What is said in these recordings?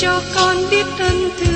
cho con biết thân thương.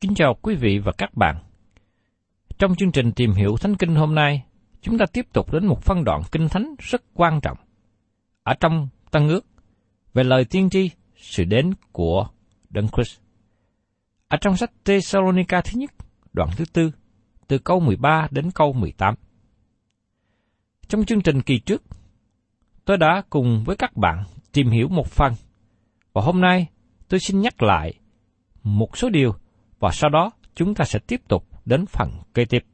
Kính chào quý vị và các bạn. Trong chương trình tìm hiểu Thánh Kinh hôm nay, chúng ta tiếp tục đến một phân đoạn kinh thánh rất quan trọng. Ở trong Tân ước, về lời tiên tri, sự đến của Đấng Christ. Ở trong sách Thessalonica thứ nhất, đoạn thứ tư, từ câu 13 đến câu 18. Trong chương trình kỳ trước, tôi đã cùng với các bạn tìm hiểu một phần, và hôm nay tôi xin nhắc lại một số điều và sau đó chúng ta sẽ tiếp tục đến phần kế tiếp.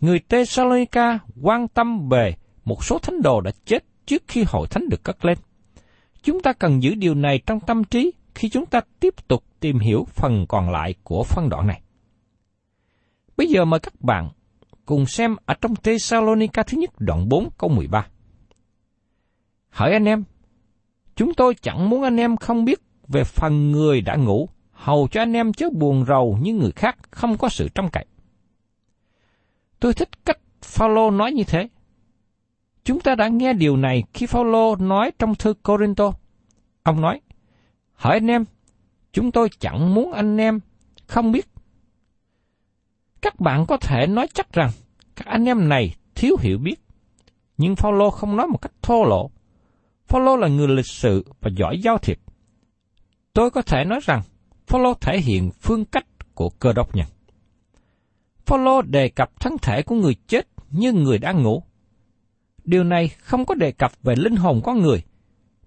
Người Thessalonica quan tâm về một số thánh đồ đã chết trước khi hội thánh được cất lên. Chúng ta cần giữ điều này trong tâm trí khi chúng ta tiếp tục tìm hiểu phần còn lại của phân đoạn này. Bây giờ mời các bạn cùng xem ở trong Thessalonica thứ nhất đoạn 4 câu 13. Hỏi anh em, chúng tôi chẳng muốn anh em không biết về phần người đã ngủ, hầu cho anh em chớ buồn rầu như người khác không có sự trông cậy. Tôi thích cách Phaolô nói như thế. Chúng ta đã nghe điều này khi Phaolô nói trong thư Corinto. Ông nói: "Hỏi anh em, chúng tôi chẳng muốn anh em không biết." Các bạn có thể nói chắc rằng các anh em này thiếu hiểu biết, nhưng Phaolô không nói một cách thô lỗ. Phaolô là người lịch sự và giỏi giao thiệp. Tôi có thể nói rằng Phaolô thể hiện phương cách của cơ đốc nhân. Phaolô đề cập thân thể của người chết như người đang ngủ. Điều này không có đề cập về linh hồn con người,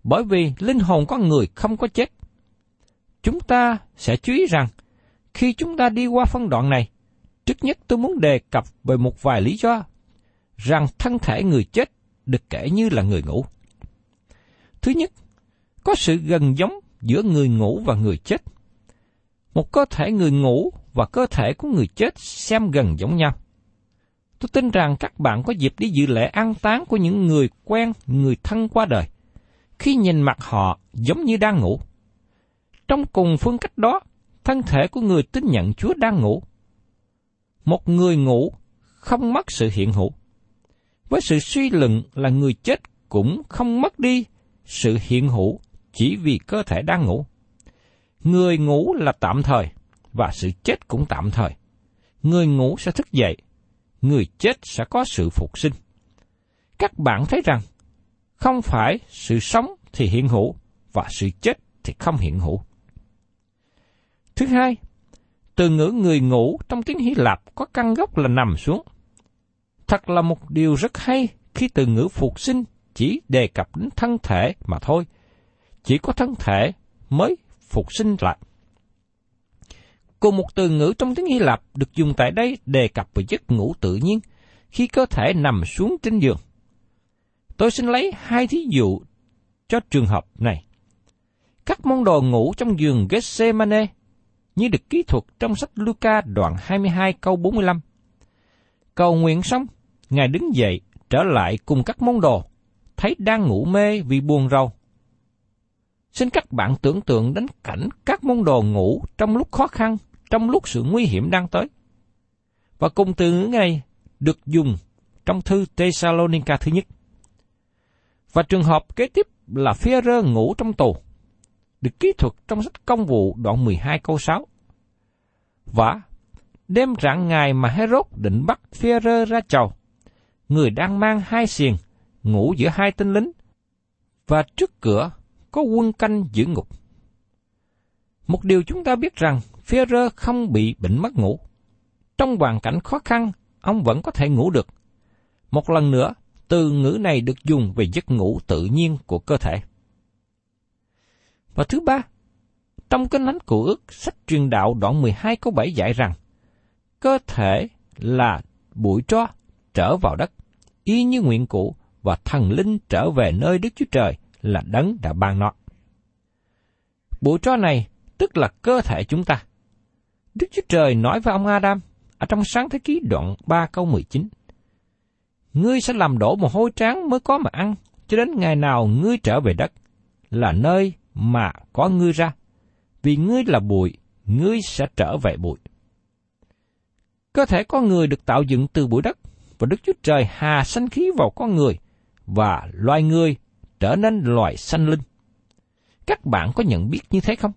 bởi vì linh hồn con người không có chết. Chúng ta sẽ chú ý rằng, khi chúng ta đi qua phân đoạn này, trước nhất tôi muốn đề cập về một vài lý do, rằng thân thể người chết được kể như là người ngủ. Thứ nhất, có sự gần giống giữa người ngủ và người chết. Một cơ thể người ngủ và cơ thể của người chết xem gần giống nhau. Tôi tin rằng các bạn có dịp đi dự lễ an táng của những người quen, người thân qua đời. Khi nhìn mặt họ giống như đang ngủ. Trong cùng phương cách đó, thân thể của người tin nhận Chúa đang ngủ. Một người ngủ không mất sự hiện hữu. Với sự suy luận là người chết cũng không mất đi sự hiện hữu chỉ vì cơ thể đang ngủ. Người ngủ là tạm thời, và sự chết cũng tạm thời. Người ngủ sẽ thức dậy, người chết sẽ có sự phục sinh. Các bạn thấy rằng, không phải sự sống thì hiện hữu, và sự chết thì không hiện hữu. Thứ hai, Từ ngữ người ngủ trong tiếng Hy Lạp có căn gốc là nằm xuống. Thật là một điều rất hay khi từ ngữ phục sinh chỉ đề cập đến thân thể mà thôi. Chỉ có thân thể mới phục sinh lại. Cùng một từ ngữ trong tiếng Hy Lạp được dùng tại đây đề cập về giấc ngủ tự nhiên khi cơ thể nằm xuống trên giường. Tôi xin lấy hai thí dụ cho trường hợp này. Các món đồ ngủ trong giường Gethsemane như được kỹ thuật trong sách Luca đoạn 22 câu 45. Cầu nguyện xong, Ngài đứng dậy trở lại cùng các món đồ, thấy đang ngủ mê vì buồn rầu. Xin các bạn tưởng tượng đến cảnh các môn đồ ngủ trong lúc khó khăn, trong lúc sự nguy hiểm đang tới. Và cùng từ ngữ này được dùng trong thư Thessalonica thứ nhất. Và trường hợp kế tiếp là phía rơ ngủ trong tù, được kỹ thuật trong sách công vụ đoạn 12 câu 6. Và đêm rạng ngày mà Herod định bắt phía rơ ra chầu, người đang mang hai xiềng, ngủ giữa hai tên lính, và trước cửa có quân canh giữ ngục. Một điều chúng ta biết rằng Führer không bị bệnh mất ngủ. Trong hoàn cảnh khó khăn, ông vẫn có thể ngủ được. Một lần nữa, từ ngữ này được dùng về giấc ngủ tự nhiên của cơ thể. Và thứ ba, trong kinh thánh của ước, sách truyền đạo đoạn 12 câu 7 dạy rằng, cơ thể là bụi tro trở vào đất, y như nguyện cũ và thần linh trở về nơi Đức Chúa Trời là đấng đã ban nó. Bụi tro này tức là cơ thể chúng ta. Đức Chúa Trời nói với ông Adam ở trong sáng thế ký đoạn 3 câu 19. Ngươi sẽ làm đổ một hôi tráng mới có mà ăn, cho đến ngày nào ngươi trở về đất, là nơi mà có ngươi ra. Vì ngươi là bụi, ngươi sẽ trở về bụi. Cơ thể con người được tạo dựng từ bụi đất, và Đức Chúa Trời hà sanh khí vào con người, và loài người trở nên loài sanh linh. Các bạn có nhận biết như thế không?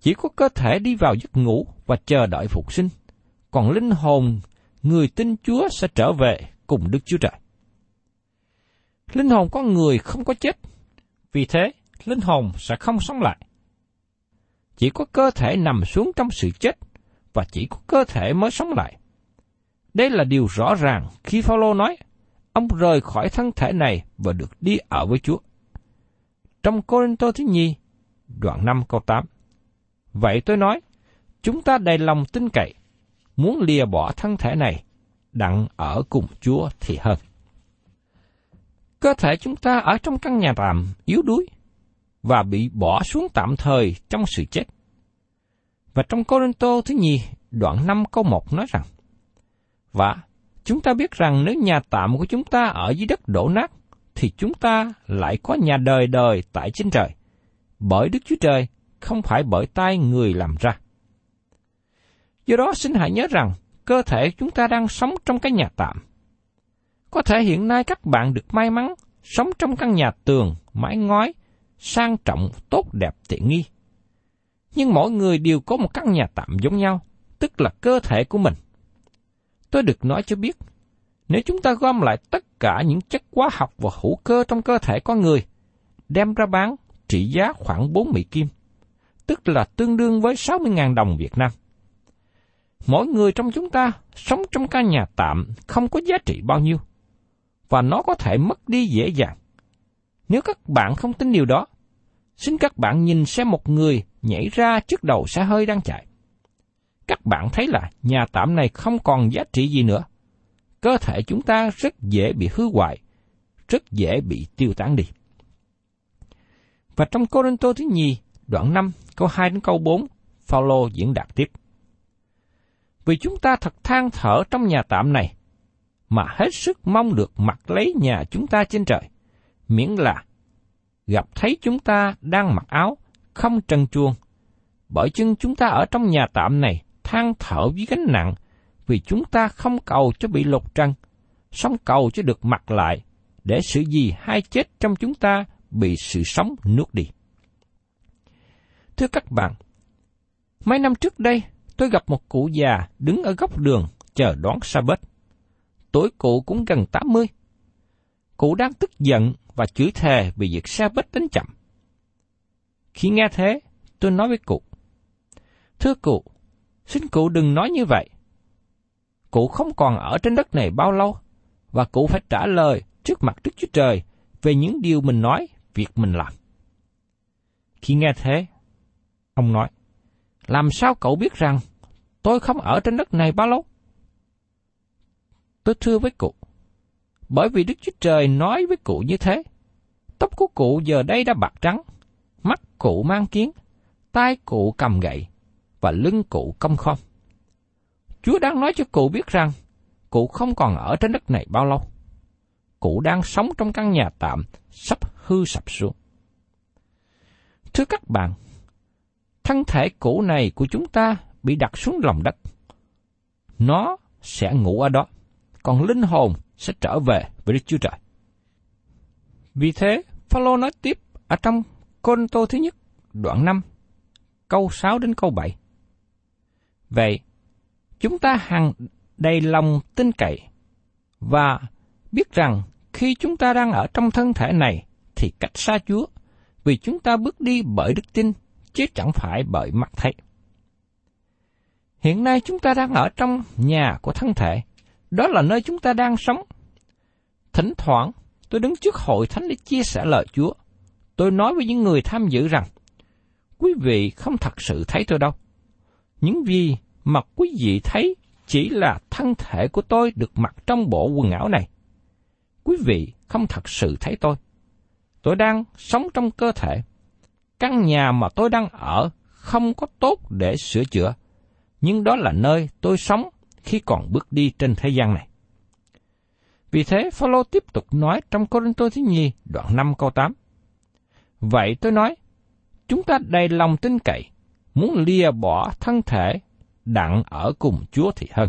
Chỉ có cơ thể đi vào giấc ngủ và chờ đợi phục sinh, còn linh hồn người tin Chúa sẽ trở về cùng Đức Chúa Trời. Linh hồn con người không có chết, vì thế linh hồn sẽ không sống lại. Chỉ có cơ thể nằm xuống trong sự chết và chỉ có cơ thể mới sống lại. Đây là điều rõ ràng khi Phaolô nói, ông rời khỏi thân thể này và được đi ở với Chúa. Trong Cô-rin-tô thứ nhì, đoạn 5 câu 8. Vậy tôi nói, chúng ta đầy lòng tin cậy, muốn lìa bỏ thân thể này, đặng ở cùng Chúa thì hơn. Cơ thể chúng ta ở trong căn nhà tạm yếu đuối và bị bỏ xuống tạm thời trong sự chết. Và trong Cô-rin-tô thứ nhì, đoạn 5 câu 1 nói rằng, Và chúng ta biết rằng nếu nhà tạm của chúng ta ở dưới đất đổ nát, thì chúng ta lại có nhà đời đời tại trên trời, bởi Đức Chúa Trời, không phải bởi tay người làm ra. Do đó xin hãy nhớ rằng, cơ thể chúng ta đang sống trong cái nhà tạm. Có thể hiện nay các bạn được may mắn sống trong căn nhà tường, mái ngói, sang trọng, tốt đẹp, tiện nghi. Nhưng mỗi người đều có một căn nhà tạm giống nhau, tức là cơ thể của mình. Tôi được nói cho biết, nếu chúng ta gom lại tất cả những chất hóa học và hữu cơ trong cơ thể con người, đem ra bán trị giá khoảng 4 Mỹ Kim, tức là tương đương với 60.000 đồng Việt Nam. Mỗi người trong chúng ta sống trong căn nhà tạm không có giá trị bao nhiêu, và nó có thể mất đi dễ dàng. Nếu các bạn không tin điều đó, xin các bạn nhìn xem một người nhảy ra trước đầu xe hơi đang chạy. Các bạn thấy là nhà tạm này không còn giá trị gì nữa cơ thể chúng ta rất dễ bị hư hoại, rất dễ bị tiêu tán đi. Và trong Corinto thứ nhì, đoạn 5, câu 2 đến câu 4, Phaolô diễn đạt tiếp. Vì chúng ta thật than thở trong nhà tạm này, mà hết sức mong được mặc lấy nhà chúng ta trên trời, miễn là gặp thấy chúng ta đang mặc áo, không trần chuông, bởi chân chúng ta ở trong nhà tạm này than thở với gánh nặng vì chúng ta không cầu cho bị lột trần sống cầu cho được mặc lại, để sự gì hay chết trong chúng ta bị sự sống nuốt đi. Thưa các bạn, mấy năm trước đây, tôi gặp một cụ già đứng ở góc đường chờ đón sa bết. Tuổi cụ cũng gần 80. Cụ đang tức giận và chửi thề vì việc sa bết đến chậm. Khi nghe thế, tôi nói với cụ, Thưa cụ, Xin cụ đừng nói như vậy. Cụ không còn ở trên đất này bao lâu, và cụ phải trả lời trước mặt Đức Chúa Trời về những điều mình nói, việc mình làm. Khi nghe thế, ông nói, làm sao cậu biết rằng tôi không ở trên đất này bao lâu? Tôi thưa với cụ, bởi vì Đức Chúa Trời nói với cụ như thế, tóc của cụ giờ đây đã bạc trắng, mắt cụ mang kiến, tay cụ cầm gậy, và lưng cụ cong khom. Chúa đang nói cho cụ biết rằng, cụ không còn ở trên đất này bao lâu. Cụ đang sống trong căn nhà tạm, sắp hư sập xuống. Thưa các bạn, thân thể cũ này của chúng ta bị đặt xuống lòng đất. Nó sẽ ngủ ở đó, còn linh hồn sẽ trở về với Đức Chúa Trời. Vì thế, Phaolô nói tiếp ở trong Côn Tô thứ nhất, đoạn 5, câu 6 đến câu 7. Vậy, chúng ta hằng đầy lòng tin cậy và biết rằng khi chúng ta đang ở trong thân thể này thì cách xa Chúa, vì chúng ta bước đi bởi đức tin, chứ chẳng phải bởi mắt thấy. Hiện nay chúng ta đang ở trong nhà của thân thể, đó là nơi chúng ta đang sống. Thỉnh thoảng, tôi đứng trước hội thánh để chia sẻ lời Chúa. Tôi nói với những người tham dự rằng, quý vị không thật sự thấy tôi đâu. Những gì mà quý vị thấy chỉ là thân thể của tôi được mặc trong bộ quần áo này. Quý vị không thật sự thấy tôi. Tôi đang sống trong cơ thể. Căn nhà mà tôi đang ở không có tốt để sửa chữa, nhưng đó là nơi tôi sống khi còn bước đi trên thế gian này. Vì thế, Phaolô tiếp tục nói trong Cô-rin-tô thứ nhì, đoạn 5 câu 8. Vậy tôi nói, chúng ta đầy lòng tin cậy, muốn lìa bỏ thân thể đặng ở cùng Chúa thì hơn.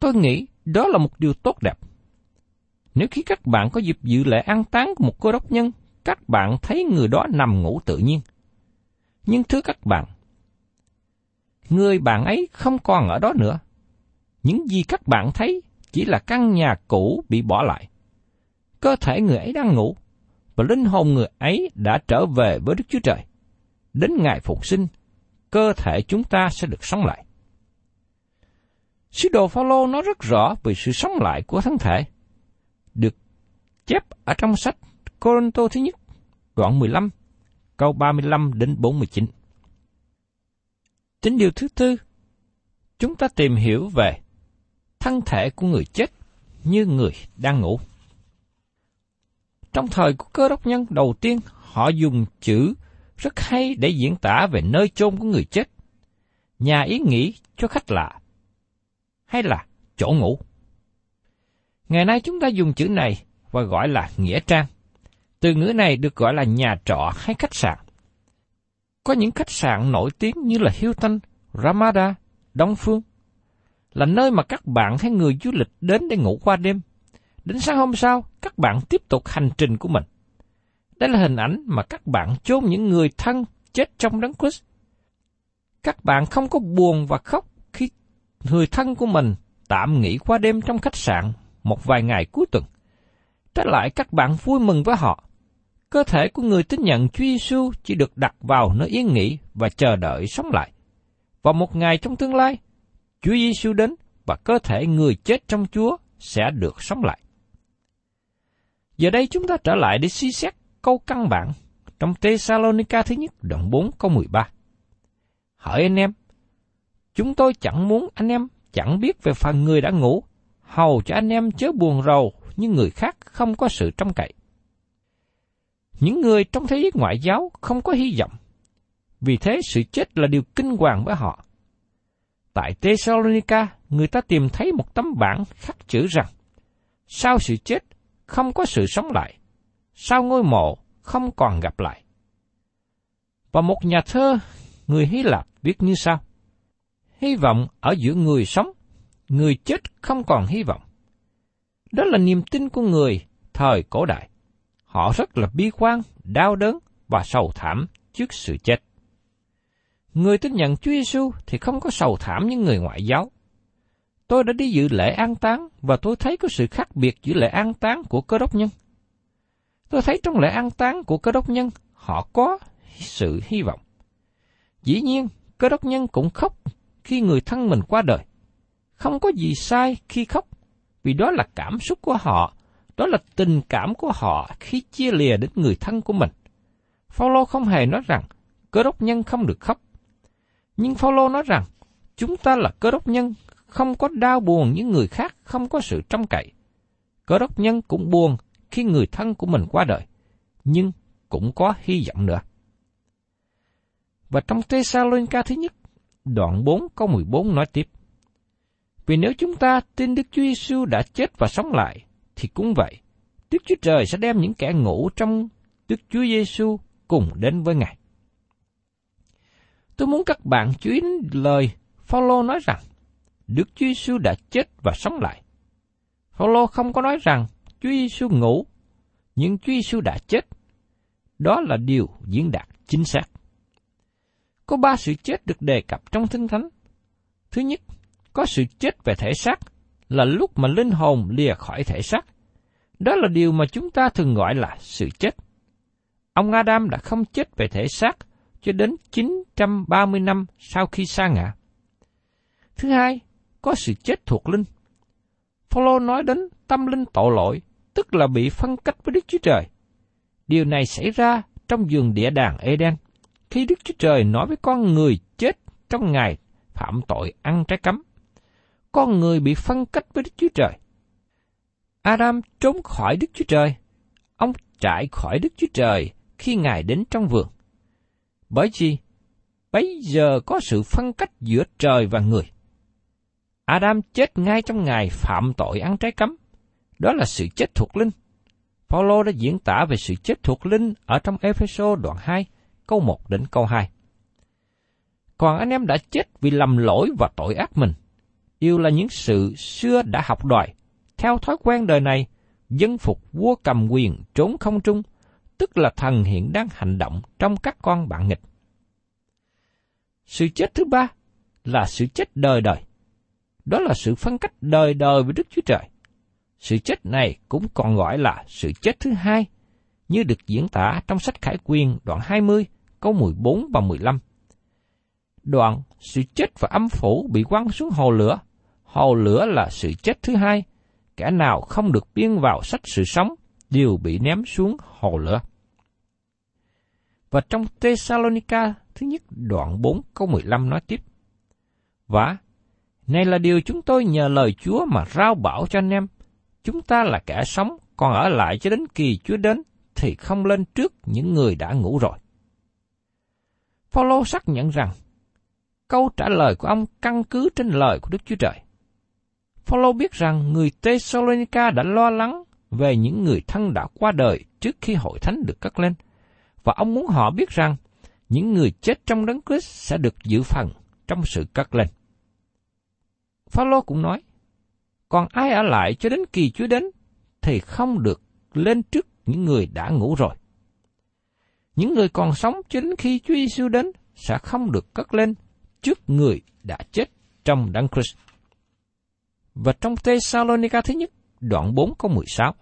Tôi nghĩ đó là một điều tốt đẹp. Nếu khi các bạn có dịp dự lễ an táng của một cô đốc nhân, các bạn thấy người đó nằm ngủ tự nhiên. Nhưng thưa các bạn, người bạn ấy không còn ở đó nữa. Những gì các bạn thấy chỉ là căn nhà cũ bị bỏ lại. Cơ thể người ấy đang ngủ, và linh hồn người ấy đã trở về với Đức Chúa Trời. Đến ngày phục sinh, cơ thể chúng ta sẽ được sống lại. Sứ đồ Phaolô nói rất rõ về sự sống lại của thân thể, được chép ở trong sách Corinto thứ nhất, đoạn 15, câu 35 đến 49. Tính điều thứ tư, chúng ta tìm hiểu về thân thể của người chết như người đang ngủ. Trong thời của cơ đốc nhân đầu tiên, họ dùng chữ rất hay để diễn tả về nơi chôn của người chết. Nhà ý nghĩ cho khách lạ, hay là chỗ ngủ. Ngày nay chúng ta dùng chữ này và gọi là nghĩa trang. Từ ngữ này được gọi là nhà trọ hay khách sạn. Có những khách sạn nổi tiếng như là Hilton, Ramada, Đông Phương, là nơi mà các bạn hay người du lịch đến để ngủ qua đêm. Đến sáng hôm sau, các bạn tiếp tục hành trình của mình. Đây là hình ảnh mà các bạn chôn những người thân chết trong đấng Christ. Các bạn không có buồn và khóc khi người thân của mình tạm nghỉ qua đêm trong khách sạn một vài ngày cuối tuần. Trái lại các bạn vui mừng với họ. Cơ thể của người tin nhận Chúa Giêsu chỉ được đặt vào nơi yên nghỉ và chờ đợi sống lại. Vào một ngày trong tương lai, Chúa Giêsu đến và cơ thể người chết trong Chúa sẽ được sống lại. Giờ đây chúng ta trở lại để suy xét câu căn bản trong Thessalonica thứ nhất đoạn 4 câu 13. Hỏi anh em, chúng tôi chẳng muốn anh em chẳng biết về phần người đã ngủ, hầu cho anh em chớ buồn rầu như người khác không có sự trông cậy. Những người trong thế giới ngoại giáo không có hy vọng, vì thế sự chết là điều kinh hoàng với họ. Tại Thessalonica, người ta tìm thấy một tấm bảng khắc chữ rằng, sau sự chết không có sự sống lại, sau ngôi mộ không còn gặp lại. Và một nhà thơ người Hy Lạp viết như sau. Hy vọng ở giữa người sống, người chết không còn hy vọng. Đó là niềm tin của người thời cổ đại. Họ rất là bi quan, đau đớn và sầu thảm trước sự chết. Người tin nhận Chúa Giêsu thì không có sầu thảm như người ngoại giáo. Tôi đã đi dự lễ an táng và tôi thấy có sự khác biệt giữa lễ an táng của cơ đốc nhân. Tôi thấy trong lễ an táng của cơ đốc nhân, họ có sự hy vọng. Dĩ nhiên, cơ đốc nhân cũng khóc khi người thân mình qua đời. Không có gì sai khi khóc, vì đó là cảm xúc của họ, đó là tình cảm của họ khi chia lìa đến người thân của mình. Phaolô không hề nói rằng cơ đốc nhân không được khóc. Nhưng Phaolô nói rằng chúng ta là cơ đốc nhân không có đau buồn những người khác không có sự trông cậy. Cơ đốc nhân cũng buồn khi người thân của mình qua đời, nhưng cũng có hy vọng nữa. Và trong Thessalonica thứ nhất, đoạn 4 câu 14 nói tiếp. Vì nếu chúng ta tin Đức Chúa Giêsu đã chết và sống lại, thì cũng vậy, Đức Chúa Trời sẽ đem những kẻ ngủ trong Đức Chúa Giêsu cùng đến với Ngài. Tôi muốn các bạn chú ý đến lời Phaolô nói rằng Đức Chúa Giêsu đã chết và sống lại. Phaolô không có nói rằng Chúa Giêsu ngủ, nhưng Chúa Giêsu đã chết. Đó là điều diễn đạt chính xác. Có ba sự chết được đề cập trong Thánh Thánh. Thứ nhất, có sự chết về thể xác, là lúc mà linh hồn lìa khỏi thể xác. Đó là điều mà chúng ta thường gọi là sự chết. Ông Adam đã không chết về thể xác cho đến 930 năm sau khi sa ngã. Thứ hai, có sự chết thuộc linh. Phaolô nói đến tâm linh tội lỗi, tức là bị phân cách với Đức Chúa Trời. Điều này xảy ra trong vườn địa đàng Eden, khi Đức Chúa Trời nói với con người chết trong ngày phạm tội ăn trái cấm. Con người bị phân cách với Đức Chúa Trời. Adam trốn khỏi Đức Chúa Trời. Ông trải khỏi Đức Chúa Trời khi Ngài đến trong vườn. Bởi vì bây giờ có sự phân cách giữa trời và người. Adam chết ngay trong ngày phạm tội ăn trái cấm. Đó là sự chết thuộc linh. Paulo đã diễn tả về sự chết thuộc linh ở trong Epheso đoạn 2, câu 1 đến câu 2. Còn anh em đã chết vì lầm lỗi và tội ác mình. Đều là những sự xưa đã học đòi. Theo thói quen đời này, dân phục vua cầm quyền trốn không trung, tức là thần hiện đang hành động trong các con bạn nghịch. Sự chết thứ ba là sự chết đời đời. Đó là sự phân cách đời đời với Đức Chúa Trời. Sự chết này cũng còn gọi là sự chết thứ hai, như được diễn tả trong sách Khải Quyên đoạn 20, câu 14 và 15. Đoạn sự chết và âm phủ bị quăng xuống hồ lửa. Hồ lửa là sự chết thứ hai. Kẻ nào không được biên vào sách sự sống đều bị ném xuống hồ lửa. Và trong Thessalonica thứ nhất đoạn 4 câu 15 nói tiếp. Và này là điều chúng tôi nhờ lời Chúa mà rao bảo cho anh em. Chúng ta là kẻ sống, còn ở lại cho đến kỳ Chúa đến, thì không lên trước những người đã ngủ rồi. Phaolô xác nhận rằng, câu trả lời của ông căn cứ trên lời của Đức Chúa Trời. Phaolô biết rằng người Thessalonica đã lo lắng về những người thân đã qua đời trước khi hội thánh được cất lên, và ông muốn họ biết rằng những người chết trong đấng Christ sẽ được giữ phần trong sự cất lên. Phaolô cũng nói, còn ai ở lại cho đến kỳ Chúa đến thì không được lên trước những người đã ngủ rồi. Những người còn sống cho đến khi Chúa Giêsu đến sẽ không được cất lên trước người đã chết trong đấng Christ. Và trong Thessalonica thứ nhất, đoạn 4 câu 16.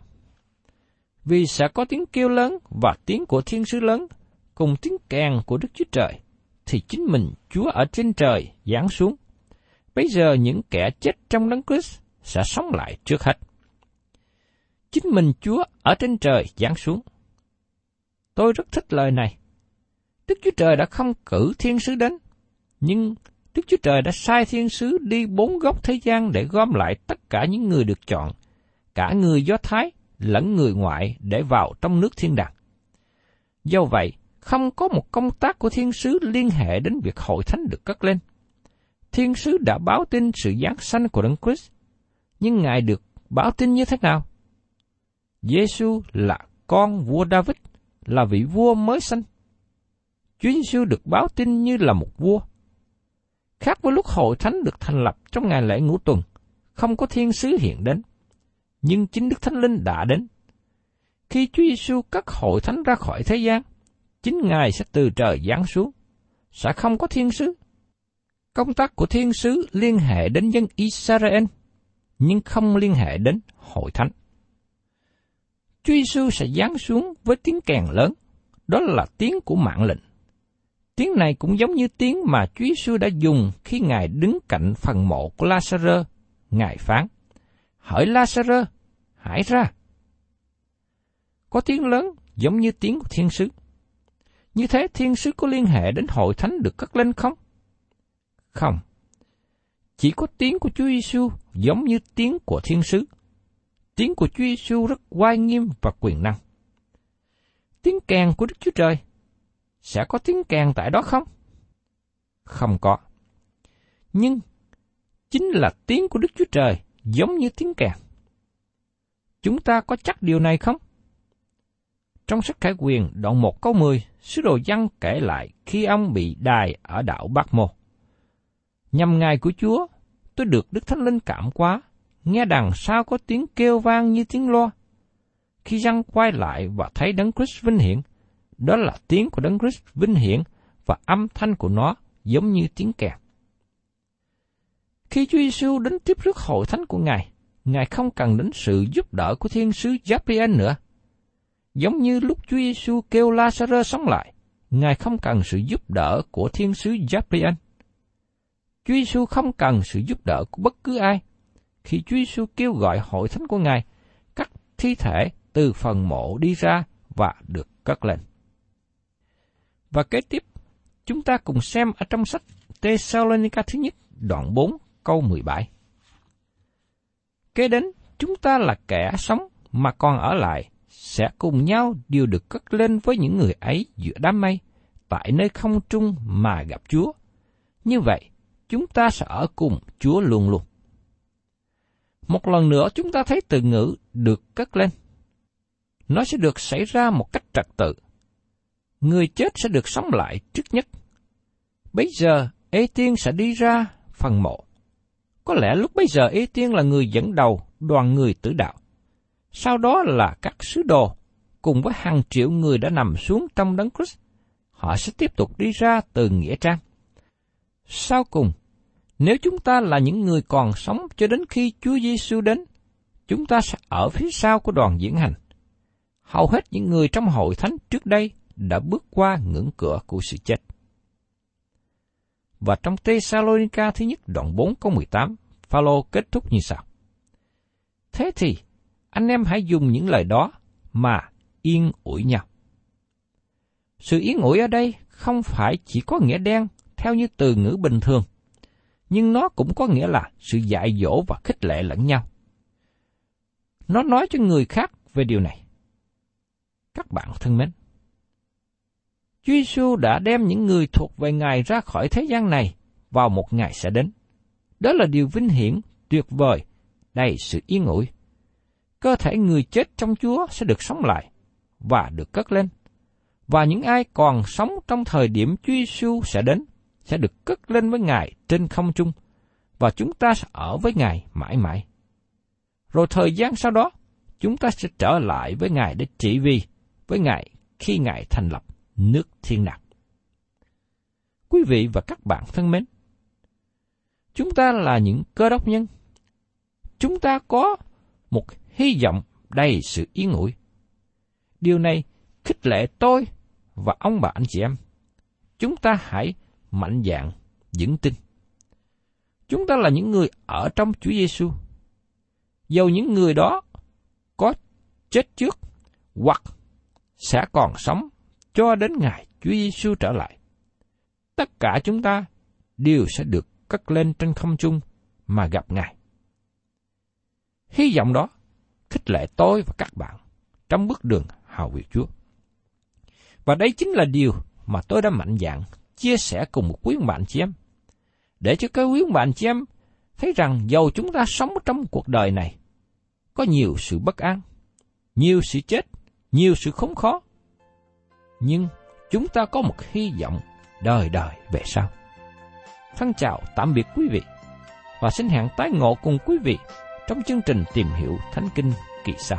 Vì sẽ có tiếng kêu lớn và tiếng của thiên sứ lớn, cùng tiếng kèn của Đức Chúa Trời, thì chính mình Chúa ở trên trời giáng xuống. Bây giờ những kẻ chết trong đấng Christ sẽ sống lại trước hết. Chính mình Chúa ở trên trời giáng xuống. Tôi rất thích lời này. Đức Chúa Trời đã không cử thiên sứ đến, nhưng Đức Chúa Trời đã sai thiên sứ đi bốn góc thế gian để gom lại tất cả những người được chọn, cả người Do Thái lẫn người ngoại để vào trong nước thiên đàng. Do vậy, không có một công tác của thiên sứ liên hệ đến việc hội thánh được cất lên. Thiên sứ đã báo tin sự giáng sanh của Đấng Christ, nhưng Ngài được báo tin như thế nào? Giêsu là con vua David, là vị vua mới sanh. Chúa Giêsu được báo tin như là một vua. Khác với lúc hội thánh được thành lập trong ngày lễ ngũ tuần, không có thiên sứ hiện đến, nhưng chính Đức Thánh Linh đã đến. Khi Chúa Giêsu cất hội thánh ra khỏi thế gian, chính Ngài sẽ từ trời giáng xuống, sẽ không có thiên sứ. Công tác của thiên sứ liên hệ đến dân Israel, nhưng không liên hệ đến hội thánh. Chúa Giêsu sẽ giáng xuống với tiếng kèn lớn, đó là tiếng của mạng lệnh. Tiếng này cũng giống như tiếng mà Chúa Giêsu đã dùng khi Ngài đứng cạnh phần mộ của Lazarus. Ngài phán, Hỡi Lazarus, hãy ra. Có tiếng lớn giống như tiếng của thiên sứ. Như thế thiên sứ có liên hệ đến hội thánh được cất lên không? Không. Chỉ có tiếng của Chúa Giêsu giống như tiếng của thiên sứ. Tiếng của Chúa Giêsu rất oai nghiêm và quyền năng. Tiếng kèn của Đức Chúa Trời sẽ có tiếng kèn tại đó không? Không có. Nhưng chính là tiếng của Đức Chúa Trời giống như tiếng kèn. Chúng ta có chắc điều này không? Trong sách Khải Quyền đoạn 1 câu 10, sứ đồ văn kể lại khi ông bị đài ở đảo Bắc Mô. Nhằm ngày của Chúa, tôi được Đức Thánh Linh cảm quá, nghe đằng sau có tiếng kêu vang như tiếng loa. Khi răng quay lại và thấy Đấng Christ vinh hiển, đó là tiếng của Đấng Christ vinh hiển và âm thanh của nó giống như tiếng kèn. Khi Chúa Giêsu đến tiếp rước hội thánh của Ngài, Ngài không cần đến sự giúp đỡ của thiên sứ Gabriel nữa. Giống như lúc Chúa Giêsu kêu Lazarus sống lại, Ngài không cần sự giúp đỡ của thiên sứ Gabriel. Chúa Giêsu không cần sự giúp đỡ của bất cứ ai. Khi Chúa Giêsu kêu gọi hội thánh của Ngài, các thi thể từ phần mộ đi ra và được cất lên. Và kế tiếp, chúng ta cùng xem ở trong sách Thessalonica thứ nhất, đoạn 4, câu 17. Kế đến, chúng ta là kẻ sống mà còn ở lại, sẽ cùng nhau đều được cất lên với những người ấy giữa đám mây, tại nơi không trung mà gặp Chúa. Như vậy, chúng ta sẽ ở cùng Chúa luôn luôn. Một lần nữa chúng ta thấy từ ngữ được cất lên. Nó sẽ được xảy ra một cách trật tự. Người chết sẽ được sống lại trước nhất. Bây giờ, Ê Tiên sẽ đi ra phần mộ. Có lẽ lúc bây giờ Ê Tiên là người dẫn đầu đoàn người tử đạo. Sau đó là các sứ đồ, cùng với hàng triệu người đã nằm xuống trong đấng Christ. Họ sẽ tiếp tục đi ra từ Nghĩa Trang. Sau cùng, nếu chúng ta là những người còn sống cho đến khi Chúa Giêsu đến, chúng ta sẽ ở phía sau của đoàn diễn hành. Hầu hết những người trong hội thánh trước đây đã bước qua ngưỡng cửa của sự chết. Và trong Thessalonica thứ nhất đoạn 4 câu 18, Phaolô kết thúc như sau. Thế thì, anh em hãy dùng những lời đó mà yên ủi nhau. Sự yên ủi ở đây không phải chỉ có nghĩa đen theo như từ ngữ bình thường, nhưng nó cũng có nghĩa là sự dạy dỗ và khích lệ lẫn nhau. Nó nói cho người khác về điều này. Các bạn thân mến, Chúa Giêsu đã đem những người thuộc về Ngài ra khỏi thế gian này vào một ngày sẽ đến. Đó là điều vinh hiển, tuyệt vời, đầy sự yên ủi. Cơ thể người chết trong Chúa sẽ được sống lại và được cất lên. Và những ai còn sống trong thời điểm Chúa Giêsu sẽ đến sẽ được cất lên với Ngài trên không trung và chúng ta sẽ ở với Ngài mãi mãi. Rồi thời gian sau đó, chúng ta sẽ trở lại với Ngài để trị vì với Ngài khi Ngài thành lập nước thiên đàng. Quý vị và các bạn thân mến, chúng ta là những cơ đốc nhân. Chúng ta có một hy vọng đầy sự yên ủi. Điều này khích lệ tôi và ông bà anh chị em. Chúng ta hãy mạnh dạn, vững tin. Chúng ta là những người ở trong Chúa Giêsu. Dầu những người đó có chết trước hoặc sẽ còn sống cho đến ngày Chúa Giêsu trở lại. Tất cả chúng ta đều sẽ được cất lên trên không trung mà gặp Ngài. Hy vọng đó khích lệ tôi và các bạn trong bước đường hào việc Chúa. Và đây chính là điều mà tôi đã mạnh dạn chia sẻ cùng một quý bạn chị em. Để cho các quý bạn chị em thấy rằng dầu chúng ta sống trong cuộc đời này, có nhiều sự bất an, nhiều sự chết, nhiều sự khốn khó. Nhưng chúng ta có một hy vọng đời đời về sau. Thân chào tạm biệt quý vị và xin hẹn tái ngộ cùng quý vị trong chương trình tìm hiểu Thánh Kinh kỳ sau.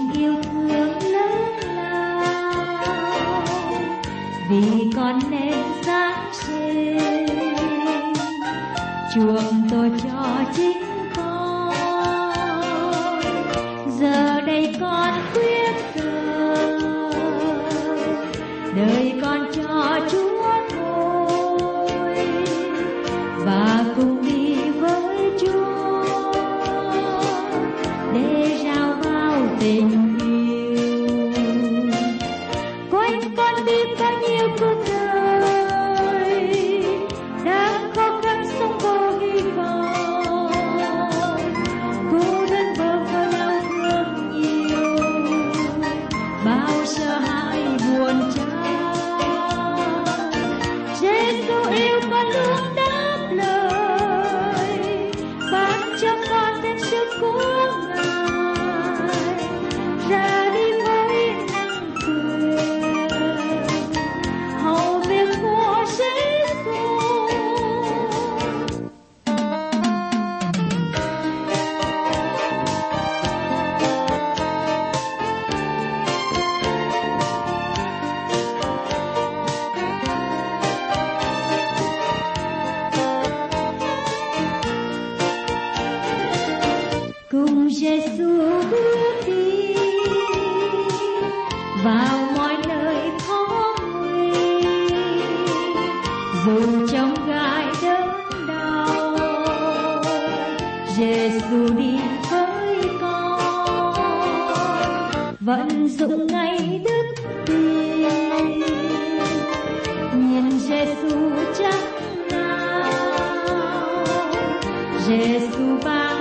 vào mọi nơi khó nguy dù trong gai đớn đau Giêsu đi với con. Vẫn dụng ngay đức tin. Nhìn Giêsu chắc nào. Giêsu ban